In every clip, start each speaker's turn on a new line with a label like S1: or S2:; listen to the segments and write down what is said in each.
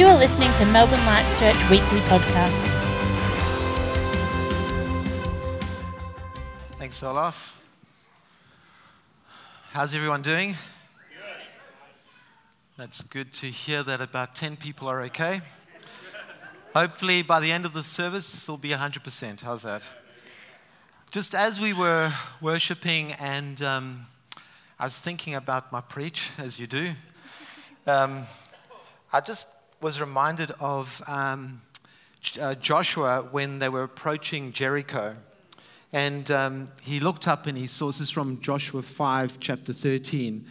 S1: You are listening to Melbourne Lights Church Weekly Podcast.
S2: Thanks, Olaf. How's everyone doing? That's good to hear that about 10 people are okay. Hopefully, by the end of the service, it'll be 100%. How's that? Just as we were worshiping, and um, I was thinking about my preach, as you do, um, I just was reminded of um, uh, Joshua when they were approaching Jericho. And um, he looked up and he saw, this is from Joshua 5, chapter 13.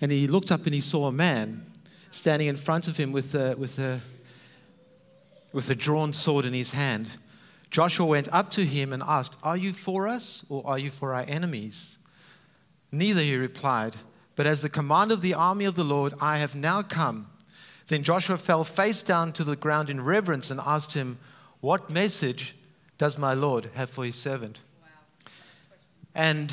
S2: And he looked up and he saw a man standing in front of him with a, with a, with a drawn sword in his hand. Joshua went up to him and asked, Are you for us or are you for our enemies? Neither, he replied, but as the commander of the army of the Lord, I have now come. Then Joshua fell face down to the ground in reverence and asked him, What message does my Lord have for his servant? And,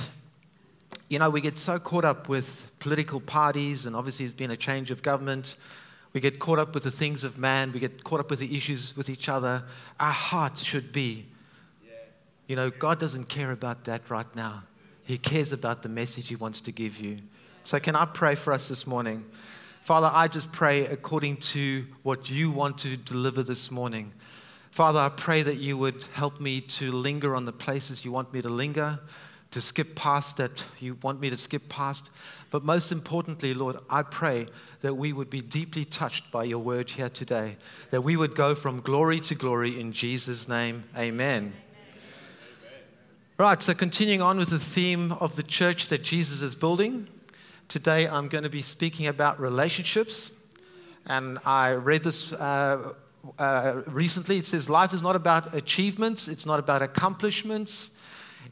S2: you know, we get so caught up with political parties, and obviously there's been a change of government. We get caught up with the things of man. We get caught up with the issues with each other. Our heart should be, you know, God doesn't care about that right now. He cares about the message He wants to give you. So, can I pray for us this morning? Father, I just pray according to what you want to deliver this morning. Father, I pray that you would help me to linger on the places you want me to linger, to skip past that you want me to skip past. But most importantly, Lord, I pray that we would be deeply touched by your word here today, that we would go from glory to glory in Jesus' name. Amen. Right, so continuing on with the theme of the church that Jesus is building, today I'm going to be speaking about relationships. And I read this uh, uh, recently. It says, Life is not about achievements, it's not about accomplishments.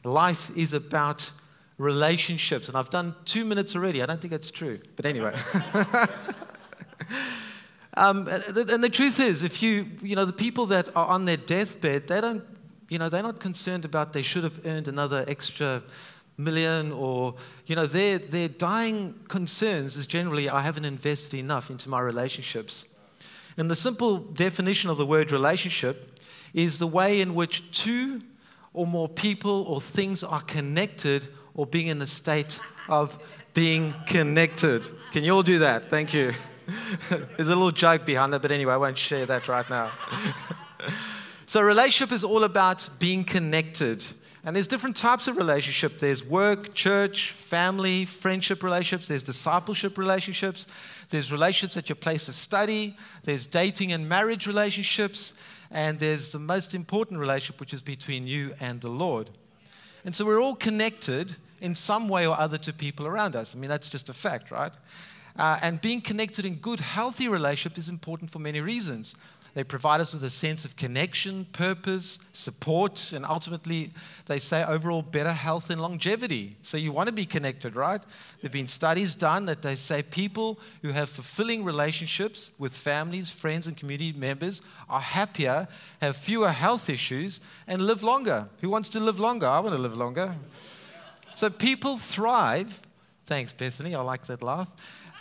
S2: Life is about relationships. And I've done two minutes already. I don't think that's true. But anyway. um, and the truth is, if you, you know, the people that are on their deathbed, they don't, you know, they're not concerned about they should have earned another extra million or, you know, their, their dying concerns is generally, I haven't invested enough into my relationships. And the simple definition of the word relationship is the way in which two or more people or things are connected or being in a state of being connected. Can you all do that? Thank you. There's a little joke behind that, but anyway, I won't share that right now. so, relationship is all about being connected. And there's different types of relationship. There's work, church, family, friendship relationships. There's discipleship relationships. There's relationships at your place of study. There's dating and marriage relationships. And there's the most important relationship, which is between you and the Lord. And so we're all connected in some way or other to people around us. I mean, that's just a fact, right? Uh, and being connected in good, healthy relationship is important for many reasons. They provide us with a sense of connection, purpose, support, and ultimately, they say overall better health and longevity. So you want to be connected, right? There have been studies done that they say people who have fulfilling relationships with families, friends, and community members are happier, have fewer health issues, and live longer. Who wants to live longer? I want to live longer. So people thrive. Thanks, Bethany. I like that laugh.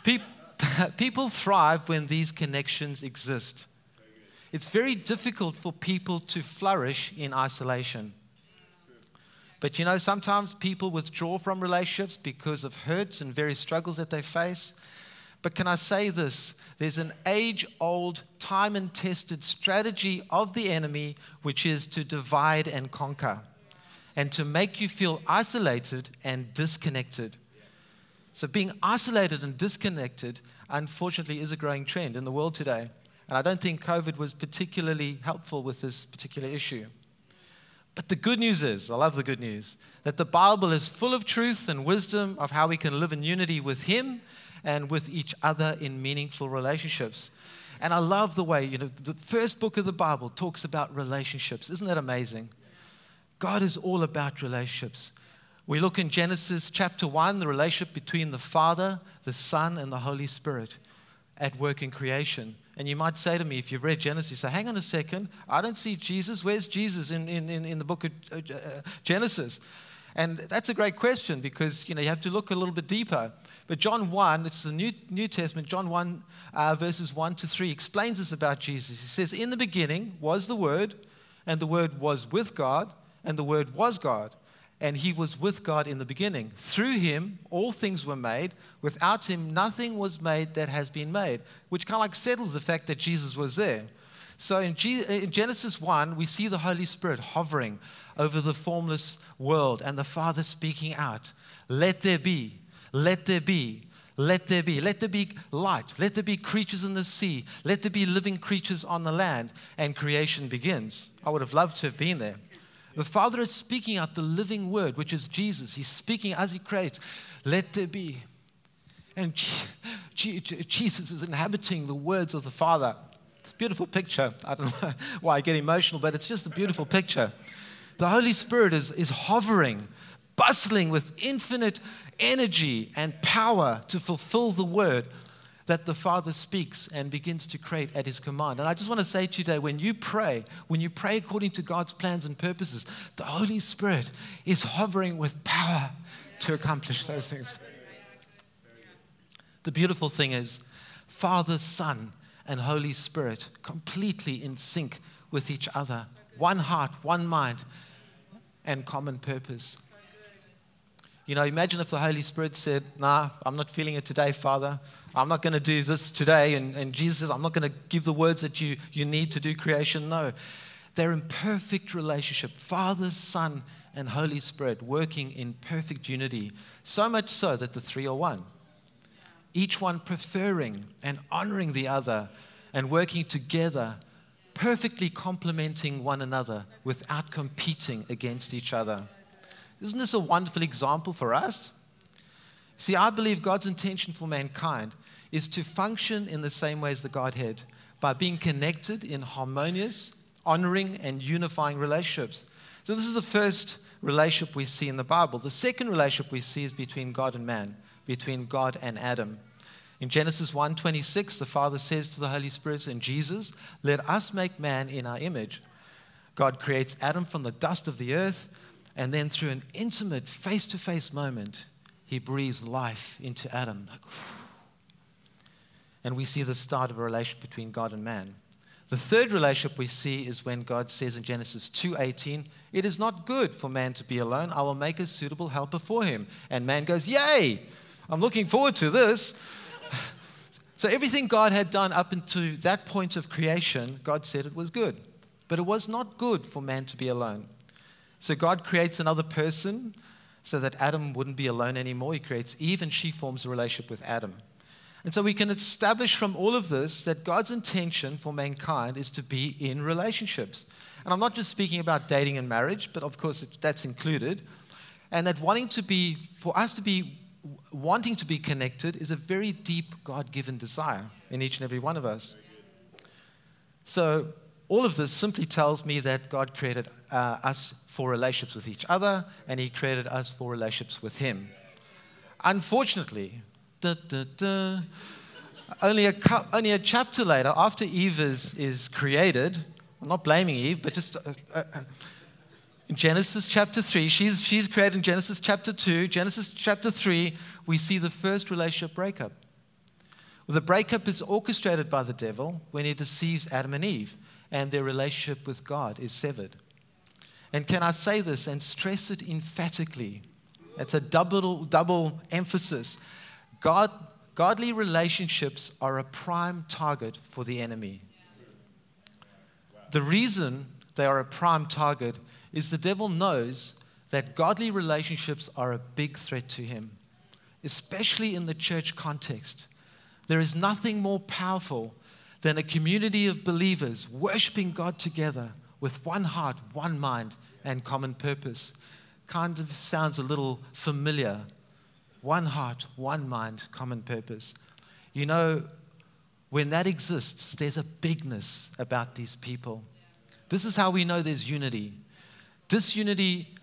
S2: People, thrive when these connections exist. It's very difficult for people to flourish in isolation. But you know, sometimes people withdraw from relationships because of hurts and various struggles that they face. But can I say this? There's an age old, time and tested strategy of the enemy, which is to divide and conquer and to make you feel isolated and disconnected. So, being isolated and disconnected, unfortunately, is a growing trend in the world today. And I don't think COVID was particularly helpful with this particular issue. But the good news is, I love the good news, that the Bible is full of truth and wisdom of how we can live in unity with Him and with each other in meaningful relationships. And I love the way, you know, the first book of the Bible talks about relationships. Isn't that amazing? God is all about relationships. We look in Genesis chapter 1, the relationship between the Father, the Son, and the Holy Spirit at work in creation. And you might say to me, if you've read Genesis, say, hang on a second, I don't see Jesus. Where's Jesus in, in, in, the book of uh, uh Genesis? And that's a great question because you know you have to look a little bit deeper. But John 1, it's the New, New Testament, John 1, uh, verses 1 to 3, explains this about Jesus. He says, In the beginning was the Word, and the Word was with God, and the Word was God. And he was with God in the beginning. Through him, all things were made. Without him, nothing was made that has been made, which kind of like settles the fact that Jesus was there. So in, G- in Genesis 1, we see the Holy Spirit hovering over the formless world and the Father speaking out, Let there be, let there be, let there be. Let there be light. Let there be creatures in the sea. Let there be living creatures on the land. And creation begins. I would have loved to have been there. The Father is speaking out the living word, which is Jesus. He's speaking as He creates. Let there be. And Jesus is inhabiting the words of the Father. It's a beautiful picture. I don't know why I get emotional, but it's just a beautiful picture. The Holy Spirit is, is hovering, bustling with infinite energy and power to fulfill the word that the Father speaks and begins to create at His command. And I just want to say today when you pray, when you pray according to God's plans and purposes, the Holy Spirit is hovering with power to accomplish those things. The beautiful thing is, Father, Son, and Holy Spirit completely in sync with each other. One heart, one mind, and common purpose. You know, imagine if the Holy Spirit said, Nah, I'm not feeling it today, Father. I'm not going to do this today. And, and Jesus says, I'm not going to give the words that you, you need to do creation. No. They're in perfect relationship Father, Son, and Holy Spirit working in perfect unity. So much so that the three are one. Each one preferring and honoring the other and working together, perfectly complementing one another without competing against each other. Isn't this a wonderful example for us? See, I believe God's intention for mankind is to function in the same way as the Godhead by being connected in harmonious, honoring, and unifying relationships. So, this is the first relationship we see in the Bible. The second relationship we see is between God and man, between God and Adam. In Genesis 1:26, the Father says to the Holy Spirit and Jesus, "Let us make man in our image." God creates Adam from the dust of the earth and then through an intimate face to face moment, he breathes life into Adam. And we see the start of a relationship between God and man. The third relationship we see is when God says in Genesis 2:18, "It is not good for man to be alone. I will make a suitable helper for him." And man goes, "Yay! I'm looking forward to this." so everything God had done up until that point of creation, God said it was good. But it was not good for man to be alone. So God creates another person so that Adam wouldn't be alone anymore. He creates Eve, and she forms a relationship with Adam. And so we can establish from all of this that God's intention for mankind is to be in relationships. And I'm not just speaking about dating and marriage, but of course that's included. And that wanting to be, for us to be wanting to be connected is a very deep God given desire in each and every one of us. So all of this simply tells me that God created uh, us for relationships with each other and He created us for relationships with Him. Unfortunately, da, da, da, only, a, only a chapter later, after Eve is, is created, I'm not blaming Eve, but just uh, uh, in Genesis chapter 3, she's, she's created in Genesis chapter 2, Genesis chapter 3, we see the first relationship breakup. Well, the breakup is orchestrated by the devil when he deceives Adam and Eve and their relationship with God is severed. And can I say this and stress it emphatically? It's a double, double emphasis. God, godly relationships are a prime target for the enemy. The reason they are a prime target is the devil knows that godly relationships are a big threat to him, especially in the church context. There is nothing more powerful than a community of believers worshiping God together with one heart, one mind, and common purpose. Kind of sounds a little familiar. One heart, one mind, common purpose. You know, when that exists, there's a bigness about these people. This is how we know there's unity. Disunity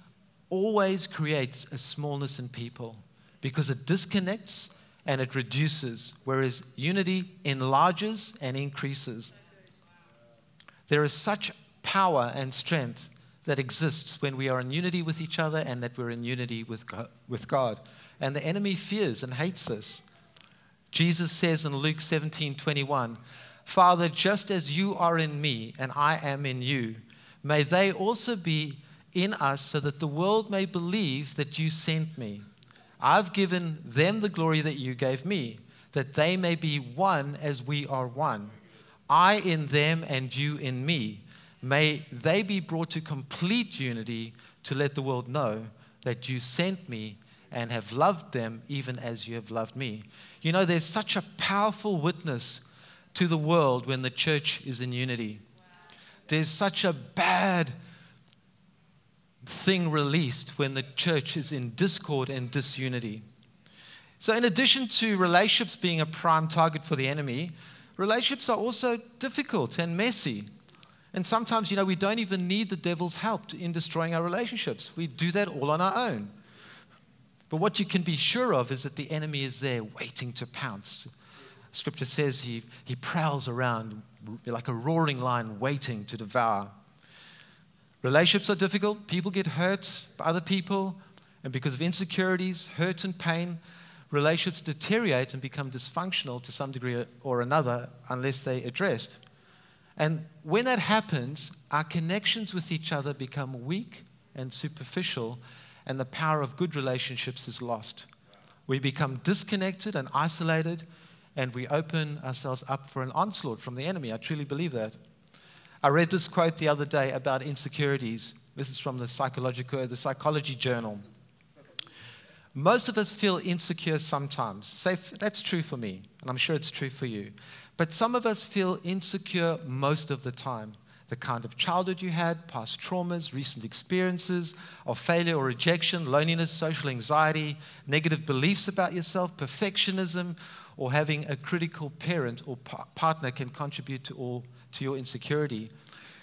S2: always creates a smallness in people because it disconnects and it reduces, whereas unity enlarges and increases. There is such power and strength that exists when we are in unity with each other and that we're in unity with. With God. And the enemy fears and hates this. Jesus says in Luke 17 21, Father, just as you are in me and I am in you, may they also be in us so that the world may believe that you sent me. I've given them the glory that you gave me, that they may be one as we are one. I in them and you in me. May they be brought to complete unity to let the world know that you sent me and have loved them even as you have loved me. You know, there's such a powerful witness to the world when the church is in unity. There's such a bad thing released when the church is in discord and disunity. So, in addition to relationships being a prime target for the enemy, relationships are also difficult and messy. And sometimes, you know, we don't even need the devil's help in destroying our relationships. We do that all on our own. But what you can be sure of is that the enemy is there waiting to pounce. Scripture says he, he prowls around like a roaring lion waiting to devour. Relationships are difficult. People get hurt by other people. And because of insecurities, hurt, and pain, relationships deteriorate and become dysfunctional to some degree or another unless they're addressed. And when that happens, our connections with each other become weak and superficial, and the power of good relationships is lost. We become disconnected and isolated, and we open ourselves up for an onslaught from the enemy. I truly believe that. I read this quote the other day about insecurities. This is from the Psychological, the Psychology Journal. Most of us feel insecure sometimes. Say, that's true for me, and I'm sure it's true for you. But some of us feel insecure most of the time. The kind of childhood you had, past traumas, recent experiences of failure or rejection, loneliness, social anxiety, negative beliefs about yourself, perfectionism, or having a critical parent or partner can contribute to all to your insecurity.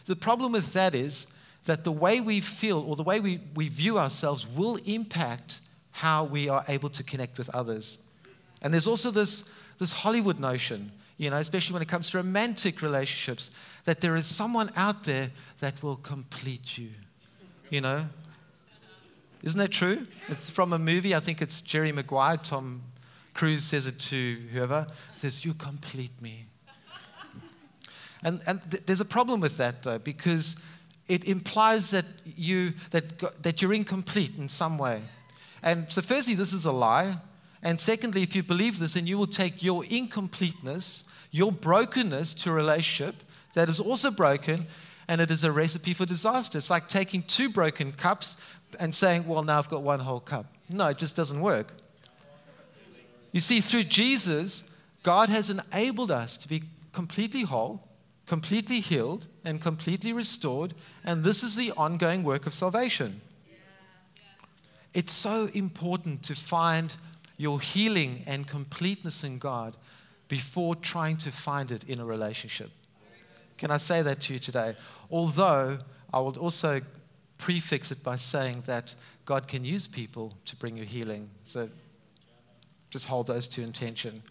S2: The problem with that is that the way we feel or the way we, we view ourselves will impact how we are able to connect with others. And there's also this, this Hollywood notion, you know, especially when it comes to romantic relationships, that there is someone out there that will complete you. You know? Isn't that true? It's from a movie, I think it's Jerry Maguire, Tom Cruise says it to whoever, says, You complete me. And, and th- there's a problem with that, though, because it implies that, you, that, that you're incomplete in some way. And so, firstly, this is a lie. And secondly, if you believe this, then you will take your incompleteness, your brokenness to a relationship that is also broken, and it is a recipe for disaster. It's like taking two broken cups and saying, Well, now I've got one whole cup. No, it just doesn't work. You see, through Jesus, God has enabled us to be completely whole completely healed and completely restored, and this is the ongoing work of salvation. It's so important to find your healing and completeness in God before trying to find it in a relationship. Can I say that to you today? Although I will also prefix it by saying that God can use people to bring you healing. So just hold those two in tension.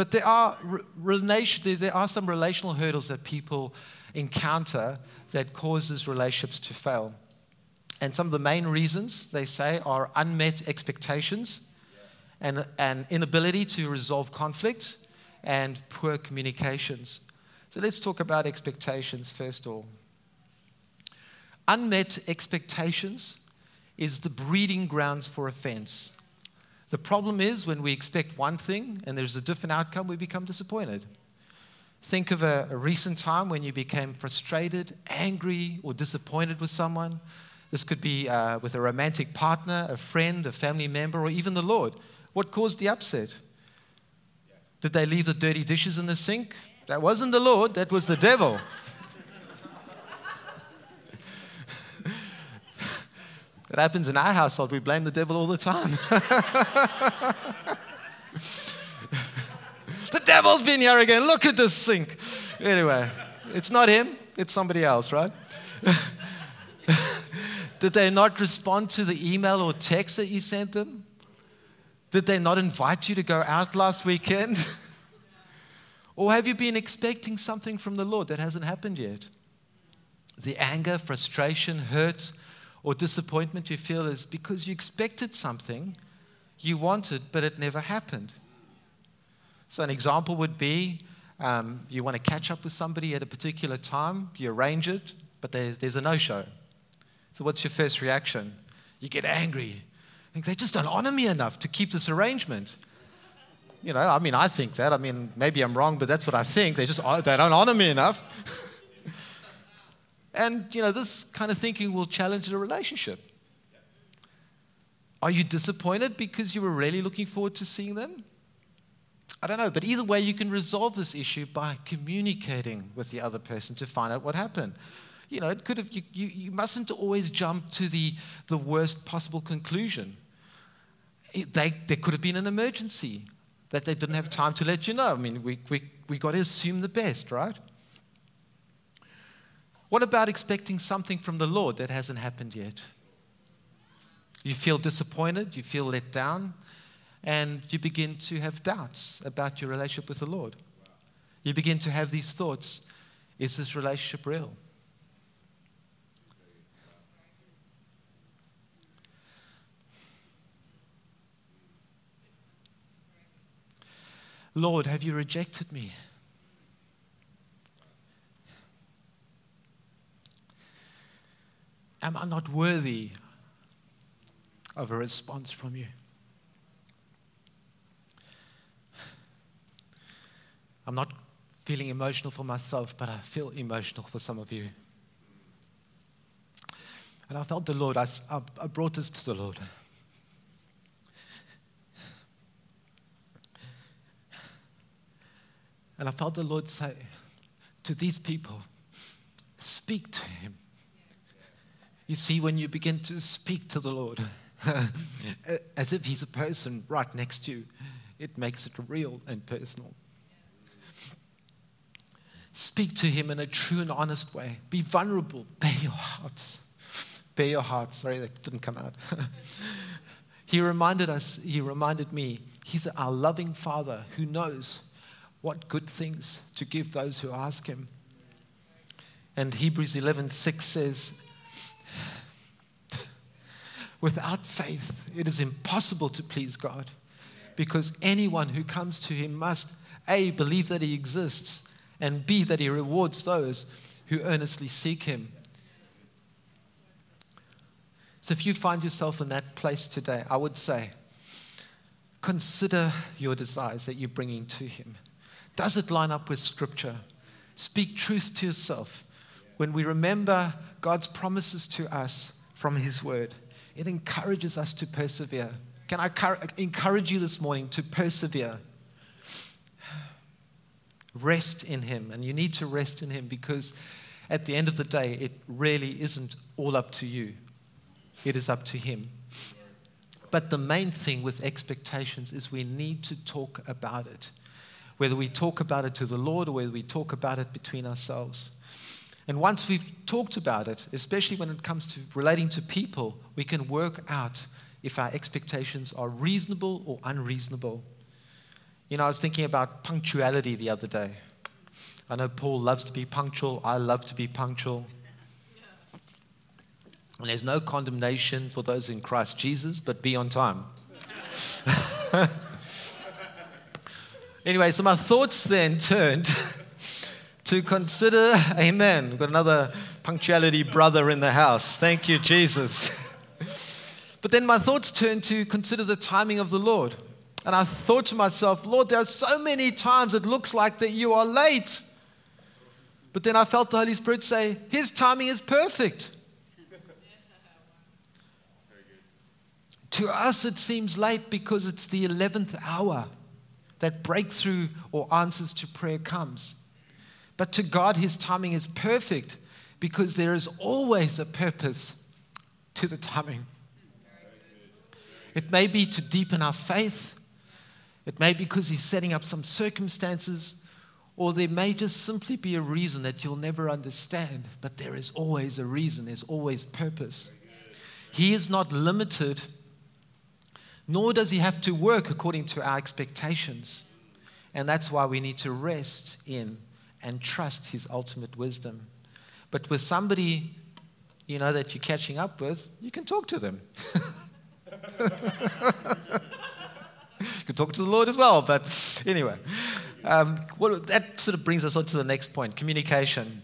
S2: But there are, there are some relational hurdles that people encounter that causes relationships to fail. And some of the main reasons, they say, are unmet expectations and an inability to resolve conflict and poor communications. So let's talk about expectations first of all. Unmet expectations is the breeding grounds for offense. The problem is when we expect one thing and there's a different outcome, we become disappointed. Think of a, a, recent time when you became frustrated, angry, or disappointed with someone. This could be uh, with a romantic partner, a friend, a family member, or even the Lord. What caused the upset? Did they leave the dirty dishes in the sink? That wasn't the Lord, that was the devil. It happens in our household. We blame the devil all the time. the devil's been here again. Look at this sink. Anyway, it's not him, it's somebody else, right? Did they not respond to the email or text that you sent them? Did they not invite you to go out last weekend? or have you been expecting something from the Lord that hasn't happened yet? the anger, frustration, hurt, or disappointment you feel is because you expected something, you wanted, but it never happened. So, an example would be um, you want to catch up with somebody at a particular time, you arrange it, but there's, there's a no show. So, what's your first reaction? You get angry. think they just don't honor me enough to keep this arrangement. You know, I mean, I think that. I mean, maybe I'm wrong, but that's what I think. They just they don't honor me enough. and you know, this kind of thinking will challenge the relationship. Are you disappointed because you were really looking forward to seeing them? I don't know, but either way, you can resolve this issue by communicating with the other person to find out what happened. You know, it could have, you, you, you mustn't always jump to the, the worst possible conclusion. It, they, there could have been an emergency that they didn't have time to let you know. I mean, we, we, we got to assume the best, right? What about expecting something from the Lord that hasn't happened yet? You feel disappointed, you feel let down, and you begin to have doubts about your relationship with the Lord. You begin to have these thoughts Is this relationship real? Lord, have you rejected me? Am I not worthy of a response from you? I'm not feeling emotional for myself, but I feel emotional for some of you. And I felt the Lord, I, I brought this to the Lord. And I felt the Lord say to these people, speak to him. You see, when you begin to speak to the Lord, as if he's a person right next to you, it makes it real and personal. Speak to him in a true and honest way. Be vulnerable. Bare your heart. Bare your heart. Sorry, that didn't come out. he reminded us, he reminded me, he's our loving Father who knows what good things to give those who ask him. And Hebrews 11:6 says, Without faith, it is impossible to please God because anyone who comes to him must A, believe that he exists, and B, that he rewards those who earnestly seek him. So if you find yourself in that place today, I would say, consider your desires that you're bringing to him. Does it line up with Scripture? Speak truth to yourself. When we remember God's promises to us from His Word, it encourages us to persevere. Can I encourage you this morning to persevere? Rest in Him. And you need to rest in Him because at the end of the day, it really isn't all up to you, it is up to Him. But the main thing with expectations is we need to talk about it whether we talk about it to the Lord or whether we talk about it between ourselves. And once we've talked about it, especially when it comes to relating to people, we can work out if our expectations are reasonable or unreasonable. You know, I was thinking about punctuality the other day. I know Paul loves to be punctual, I love to be punctual. And there's no condemnation for those in Christ Jesus, but be on time. Anyway, so my thoughts then turned to consider, amen. Got another punctuality brother in the house. Thank you, Jesus. But then my thoughts turned to consider the timing of the Lord. And I thought to myself, Lord, there are so many times it looks like that you are late. But then I felt the Holy Spirit say, His timing is perfect. to us, it seems late because it's the 11th hour that breakthrough or answers to prayer comes. But to God, His timing is perfect because there is always a purpose to the timing. It may be to deepen our faith, it may be because He's setting up some circumstances, or there may just simply be a reason that you'll never understand, but there is always a reason, there's always purpose. He is not limited nor does he have to work according to our expectations. And that's why we need to rest in and trust his ultimate wisdom. But with somebody, you know, that you're catching up with, you can talk to them. you can talk to the Lord as well, but anyway. Um, well, that sort of brings us on to the next point communication.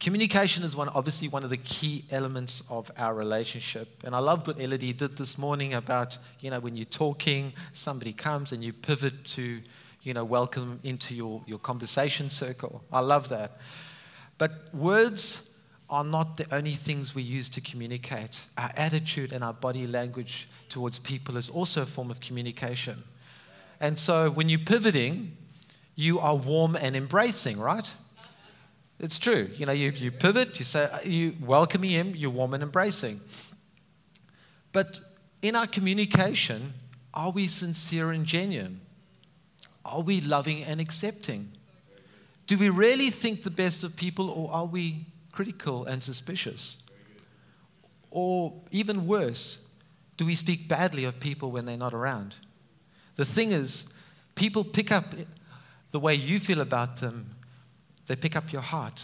S2: Communication is one, obviously one of the key elements of our relationship. And I loved what Elodie did this morning about, you know, when you're talking, somebody comes and you pivot to, you know, welcome into your, your conversation circle. I love that. But words are not the only things we use to communicate. Our attitude and our body language towards people is also a form of communication. And so when you're pivoting, you are warm and embracing, right? It's true. You know, you, you pivot, you say, uh, you welcoming him, you're warm and embracing. But in our communication, are we sincere and genuine? Are we loving and accepting? Do we really think the best of people, or are we critical and suspicious? Or even worse, do we speak badly of people when they're not around? The thing is, people pick up the way you feel about them they pick up your heart.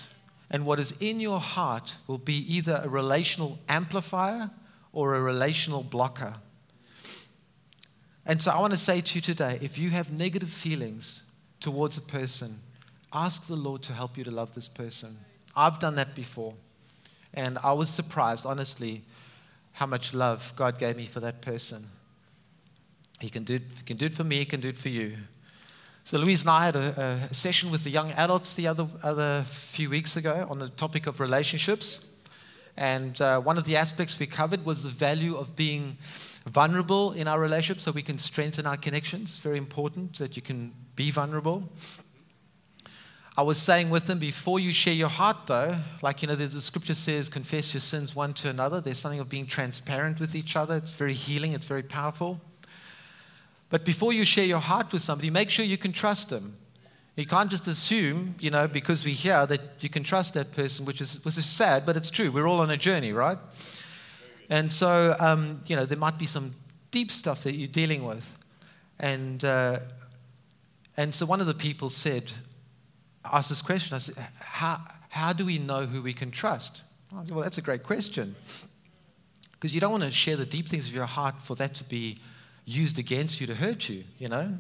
S2: And what is in your heart will be either a relational amplifier or a relational blocker. And so I want to say to you today if you have negative feelings towards a person, ask the Lord to help you to love this person. I've done that before. And I was surprised, honestly, how much love God gave me for that person. He can do it, he can do it for me, he can do it for you. So Louise and I had a, a, session with the young adults the other, other few weeks ago on the topic of relationships. And uh, one of the aspects we covered was the value of being vulnerable in our relationships so we can strengthen our connections. Very important that you can be vulnerable. I was saying with them, before you share your heart, though, like, you know, the scripture says, confess your sins one to another. There's something of being transparent with each other. It's very healing, it's very powerful. But before you share your heart with somebody, make sure you can trust them. You can't just assume, you know, because we hear that you can trust that person, which is, which is sad, but it's true. We're all on a journey, right? And so, um, you know, there might be some deep stuff that you're dealing with. And, uh, and so one of the people said, asked this question. I said, how, how do we know who we can trust? Said, well, that's a great question. Because you don't want to share the deep things of your heart for that to be used against you to hurt you, you know?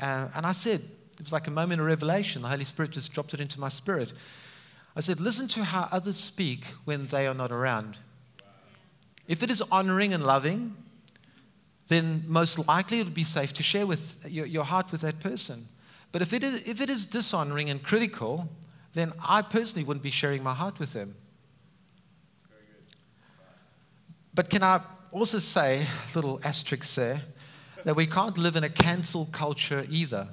S2: Uh, and I said, it was like a moment of revelation. The Holy Spirit just dropped it into my spirit. I said, listen to how others speak when they are not around. If it is honoring and loving, then most likely it would be safe to share with your, your heart with that person. But if it, is, if it is dishonoring and critical, then I personally wouldn't be sharing my heart with them. But can I also say, little asterisk there, that we can't live in a cancel culture either.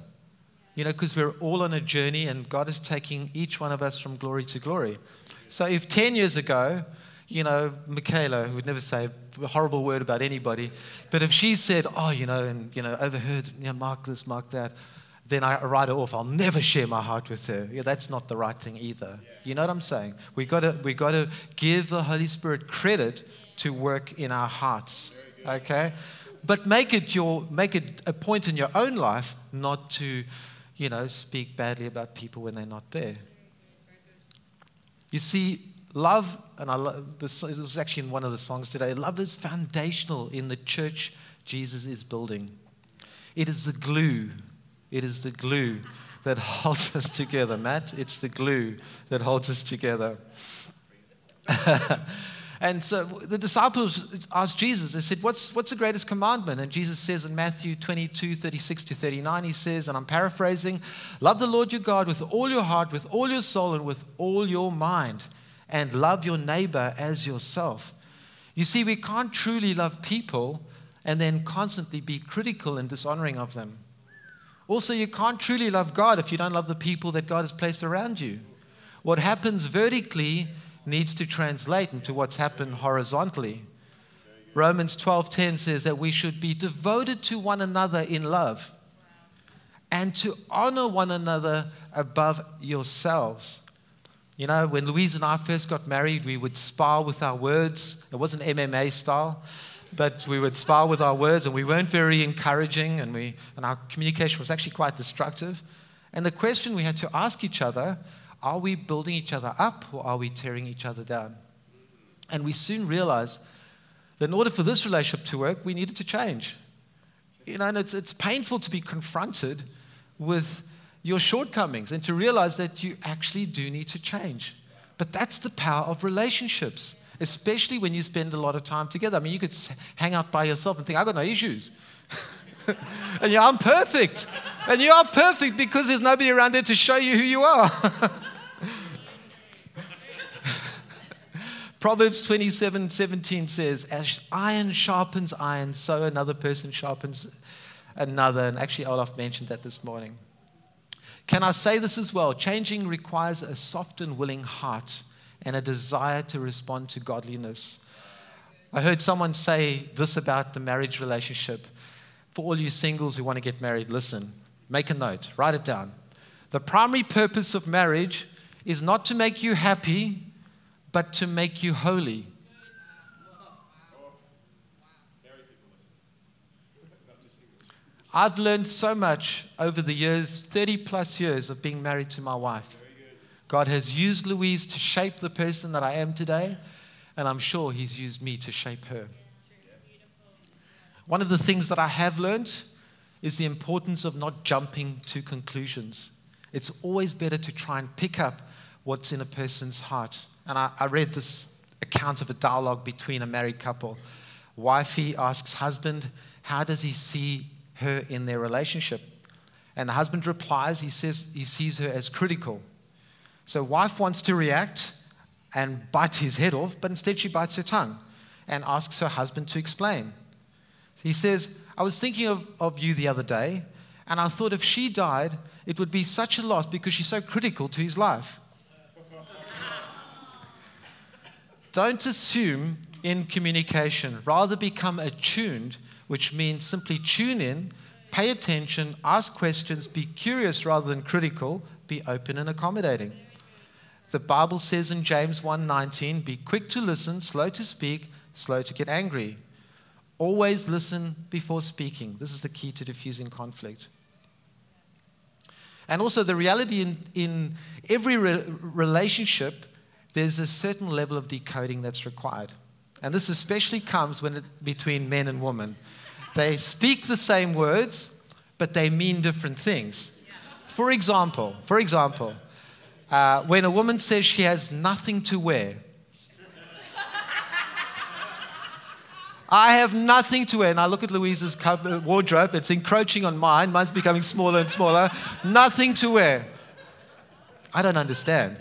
S2: You know, because we're all on a journey and God is taking each one of us from glory to glory. So if 10 years ago, you know, Michaela would never say a horrible word about anybody, but if she said, oh, you know, and, you know, overheard, you know, mark this, mark that, then I write it off. I'll never share my heart with her. Yeah, that's not the right thing either. You know what I'm saying? We got we got to give the Holy Spirit credit to work in our hearts. Okay? But make it your make it a point in your own life not to, you know, speak badly about people when they're not there. You see, love, and I love this it was actually in one of the songs today, love is foundational in the church Jesus is building. It is the glue. It is the glue that holds us together, Matt. It's the glue that holds us together. And so the disciples asked Jesus, they said, what's, what's the greatest commandment? And Jesus says in Matthew 22, 36 to 39, he says, and I'm paraphrasing, love the Lord your God with all your heart, with all your soul, and with all your mind, and love your neighbor as yourself. You see, we can't truly love people and then constantly be critical and dishonoring of them. Also, you can't truly love God if you don't love the people that God has placed around you. What happens vertically needs to translate into what's happened horizontally. Romans 12:10 says that we should be devoted to one another in love and to honor one another above yourselves. You know, when Louise and I first got married, we would spar with our words. It wasn't MMA style, but we would spar with our words, and we weren't very encouraging, and, we, and our communication was actually quite destructive. And the question we had to ask each other Are we building each other up or are we tearing each other down? And we soon realized that in order for this relationship to work, we needed to change. You know, and it's, it's painful to be confronted with your shortcomings and to realize that you actually do need to change. But that's the power of relationships, especially when you spend a lot of time together. I mean, you could hang out by yourself and think, I've got no issues. and yeah, I'm perfect. And you are perfect because there's nobody around there to show you who you are. Proverbs 27 17 says, As iron sharpens iron, so another person sharpens another. And actually, Olaf mentioned that this morning. Can I say this as well? Changing requires a soft and willing heart and a desire to respond to godliness. I heard someone say this about the marriage relationship. For all you singles who want to get married, listen, make a note, write it down. The primary purpose of marriage is not to make you happy, but to make you holy. I've learned so much over the years, 30 plus years of being married to my wife. God has used Louise to shape the person that I am today, and I'm sure He's used me to shape her. One of the things that I have learned is the importance of not jumping to conclusions. It's always better to try and pick up what's in a person's heart. And I, I read this account of a dialogue between a married couple. Wifey asks husband, How does he see her in their relationship? And the husband replies, he says he sees her as critical. So wife wants to react and bite his head off, but instead she bites her tongue and asks her husband to explain. He says, I was thinking of, of you the other day, and I thought if she died, it would be such a loss because she's so critical to his life. Don't assume in communication, rather become attuned which means simply tune in, pay attention, ask questions, be curious rather than critical, be open and accommodating. The Bible says in James 1:19, be quick to listen, slow to speak, slow to get angry. Always listen before speaking. This is the key to diffusing conflict. And also, the reality in, in every re- relationship, there's a certain level of decoding that's required. And this especially comes when it, between men and women. They speak the same words, but they mean different things. For example, for example, uh, when a woman says she has nothing to wear, I have nothing to wear. And I look at Louise's wardrobe, it's encroaching on mine. Mine's becoming smaller and smaller. Nothing to wear. I don't understand.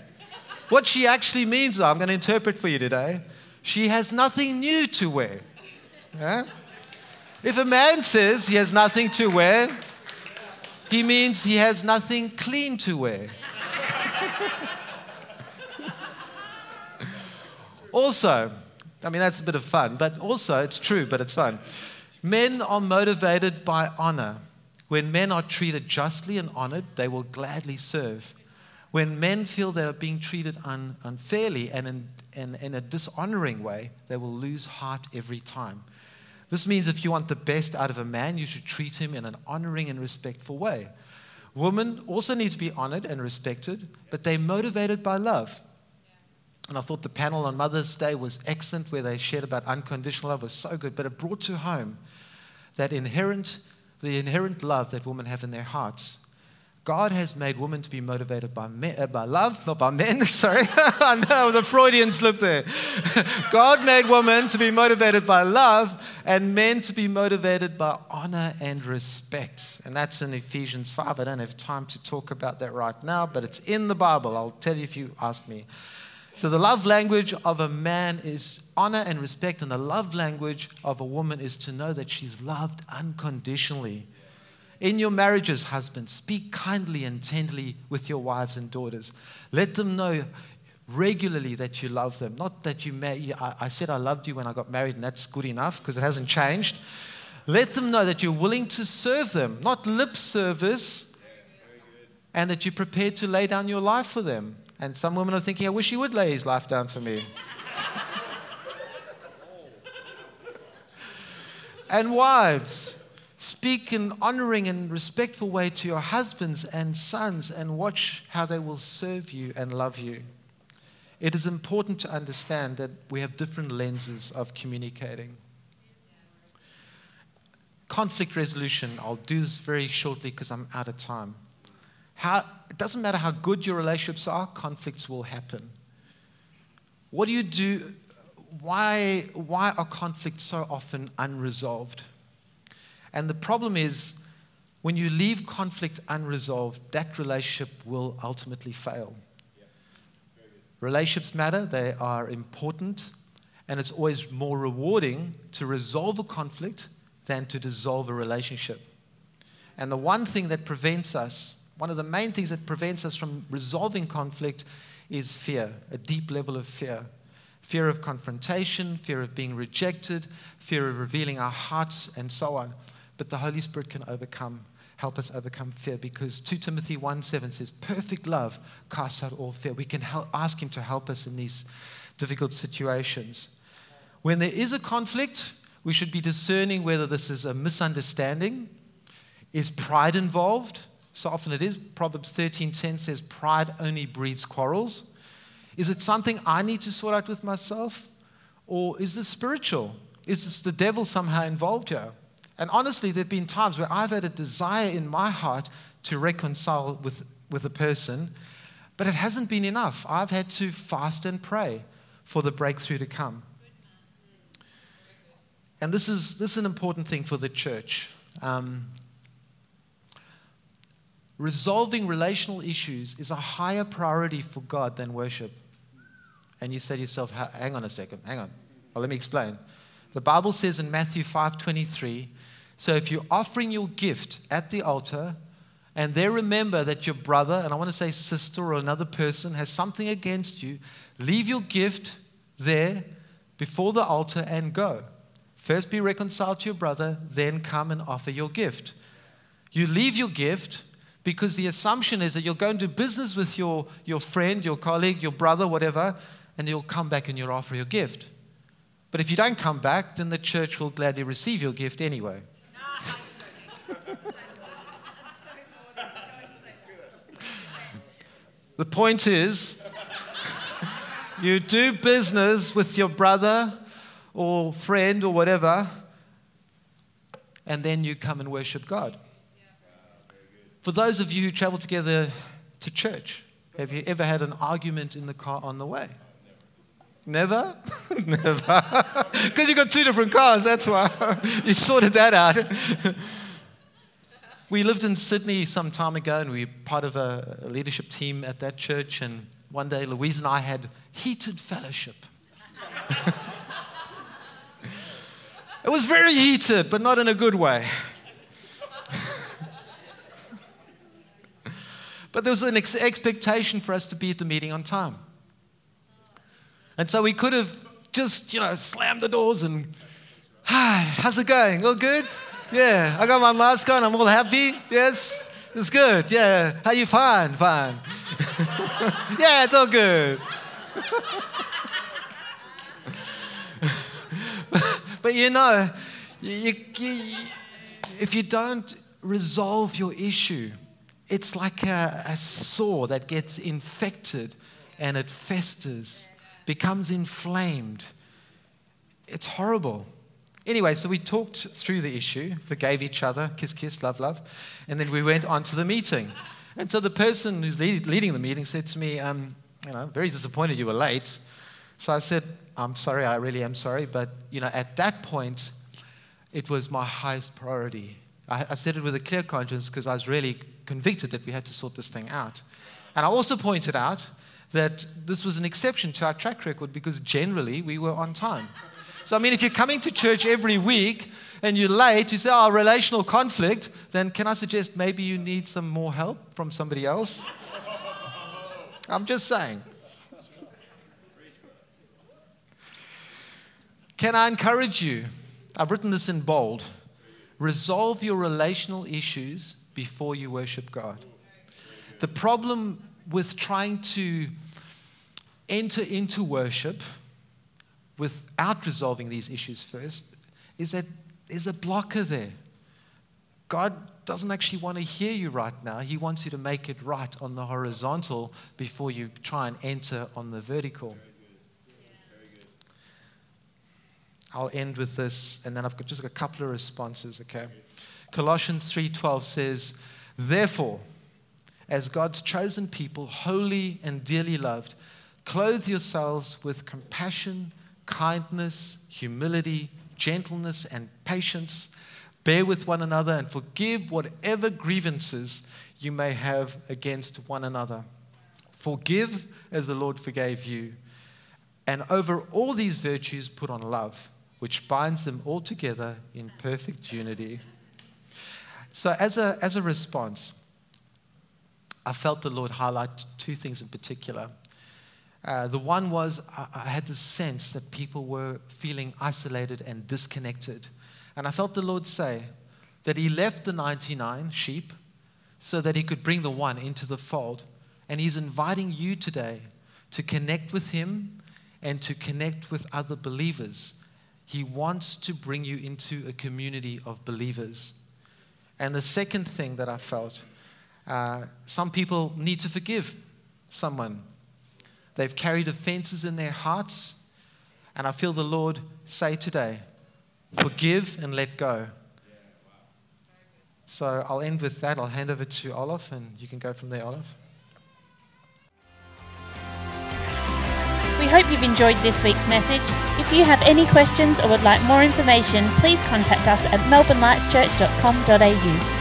S2: What she actually means, I'm going to interpret for you today, she has nothing new to wear. Yeah? If a man says he has nothing to wear, he means he has nothing clean to wear. also, I mean, that's a bit of fun, but also it's true, but it's fun. Men are motivated by honor. When men are treated justly and honored, they will gladly serve. When men feel they are being treated un- unfairly and in, in, in a dishonoring way, they will lose heart every time. This means if you want the best out of a man, you should treat him in an honoring and respectful way. Women also need to be honored and respected, but they're motivated by love. And I thought the panel on Mother's Day was excellent, where they shared about unconditional love was so good, but it brought to home that inherent, the inherent love that women have in their hearts God has made women to be motivated by, men, uh, by love, not by men. Sorry, I know the Freudian slip there. God made women to be motivated by love and men to be motivated by honor and respect. And that's in Ephesians 5. I don't have time to talk about that right now, but it's in the Bible. I'll tell you if you ask me. So, the love language of a man is honor and respect, and the love language of a woman is to know that she's loved unconditionally. In your marriages, husbands, speak kindly and tenderly with your wives and daughters. Let them know regularly that you love them. Not that you may, I said I loved you when I got married, and that's good enough because it hasn't changed. Let them know that you're willing to serve them, not lip service, and that you're prepared to lay down your life for them. And some women are thinking, I wish he would lay his life down for me. and wives, Speak in honoring and respectful way to your husbands and sons and watch how they will serve you and love you. It is important to understand that we have different lenses of communicating. Conflict resolution, I'll do this very shortly because I'm out of time. How, it doesn't matter how good your relationships are, conflicts will happen. What do you do? Why, why are conflicts so often unresolved? And the problem is, when you leave conflict unresolved, that relationship will ultimately fail. Relationships matter, they are important, and it's always more rewarding to resolve a conflict than to dissolve a relationship. And the one thing that prevents us, one of the main things that prevents us from resolving conflict is fear, a deep level of fear. Fear of confrontation, fear of being rejected, fear of revealing our hearts, and so on. But the Holy Spirit can overcome, help us overcome fear because 2 Timothy 1 7 says, Perfect love casts out all fear. We can help, ask Him to help us in these difficult situations. When there is a conflict, we should be discerning whether this is a misunderstanding. Is pride involved? So often it is. Proverbs 13:10 says, Pride only breeds quarrels. Is it something I need to sort out with myself? Or is this spiritual? Is this the devil somehow involved here? And honestly, there have been times where I've had a desire in my heart to reconcile with, with a person, but it hasn't been enough. I've had to fast and pray for the breakthrough to come. And this is, this is an important thing for the church. Um, resolving relational issues is a higher priority for God than worship. And you say to yourself, hang on a second, hang on. Well, let me explain. The Bible says in Matthew 5:23, so if you're offering your gift at the altar and they remember that your brother, and I want to say sister or another person, has something against you, leave your gift there before the altar and go. First be reconciled to your brother, then come and offer your gift. You leave your gift because the assumption is that you'll go and do business with your, your friend, your colleague, your brother, whatever, and you'll come back and you'll offer your gift. But if you don't come back, then the church will gladly receive your gift anyway. The point is, you do business with your brother or friend or whatever, and then you come and worship God. For those of you who travel together to church, have you ever had an argument in the car on the way? Never? Never. Because you've got two different cars, that's why. you sorted that out. We lived in Sydney some time ago, and we were part of a, leadership team at that church. And one day, Louise and I had heated fellowship. it was very heated, but not in a good way. but there was an ex- expectation for us to be at the meeting on time. And so we could have just, you know, slammed the doors and, hi, how's it going? All good? Yeah, I got my mask on. I'm all happy. Yes, it's good. Yeah, how you? Fine, fine. yeah, it's all good. but you know, you, you, if you don't resolve your issue, it's like a, a sore that gets infected and it festers becomes inflamed. It's horrible. Anyway, so we talked through the issue, forgave each other, kiss, kiss, love, love, and then we went on to the meeting. And so the person who's lead, leading the meeting said to me, um, you know, very disappointed you were late. So I said, I'm sorry, I really am sorry, but you know, at that point, it was my highest priority. I, I said it with a clear conscience because I was really convicted that we had to sort this thing out. And I also pointed out that this was an exception to our track record because generally we were on time. So, I mean, if you're coming to church every week and you're late, you say, oh, relational conflict, then can I suggest maybe you need some more help from somebody else? I'm just saying. Can I encourage you? I've written this in bold. Resolve your relational issues before you worship God. The problem with trying to enter into worship without resolving these issues first is that there's a blocker there. God doesn't actually want to hear you right now. He wants you to make it right on the horizontal before you try and enter on the vertical. I'll end with this, and then I've got just a couple of responses, okay? Colossians 3:12 says, "Therefore, as God's chosen people, holy and dearly loved, clothe yourselves with compassion, kindness, humility, gentleness, and patience. Bear with one another and forgive whatever grievances you may have against one another. Forgive as the Lord forgave you. And over all these virtues, put on love, which binds them all together in perfect unity. So, as a, as a response, I felt the Lord highlight two things in particular. Uh, the one was I, I had the sense that people were feeling isolated and disconnected. And I felt the Lord say that He left the 99 sheep so that He could bring the one into the fold. And He's inviting you today to connect with Him and to connect with other believers. He wants to bring you into a community of believers. And the second thing that I felt uh, some people need to forgive someone. They've carried offenses in their hearts. And I feel the Lord say today, forgive and let go. So I'll end with that. I'll hand over to Olaf, and you can go from there, Olaf.
S1: We hope you've enjoyed this week's message. If you have any questions or would like more information, please contact us at melbournelightschurch.com.au.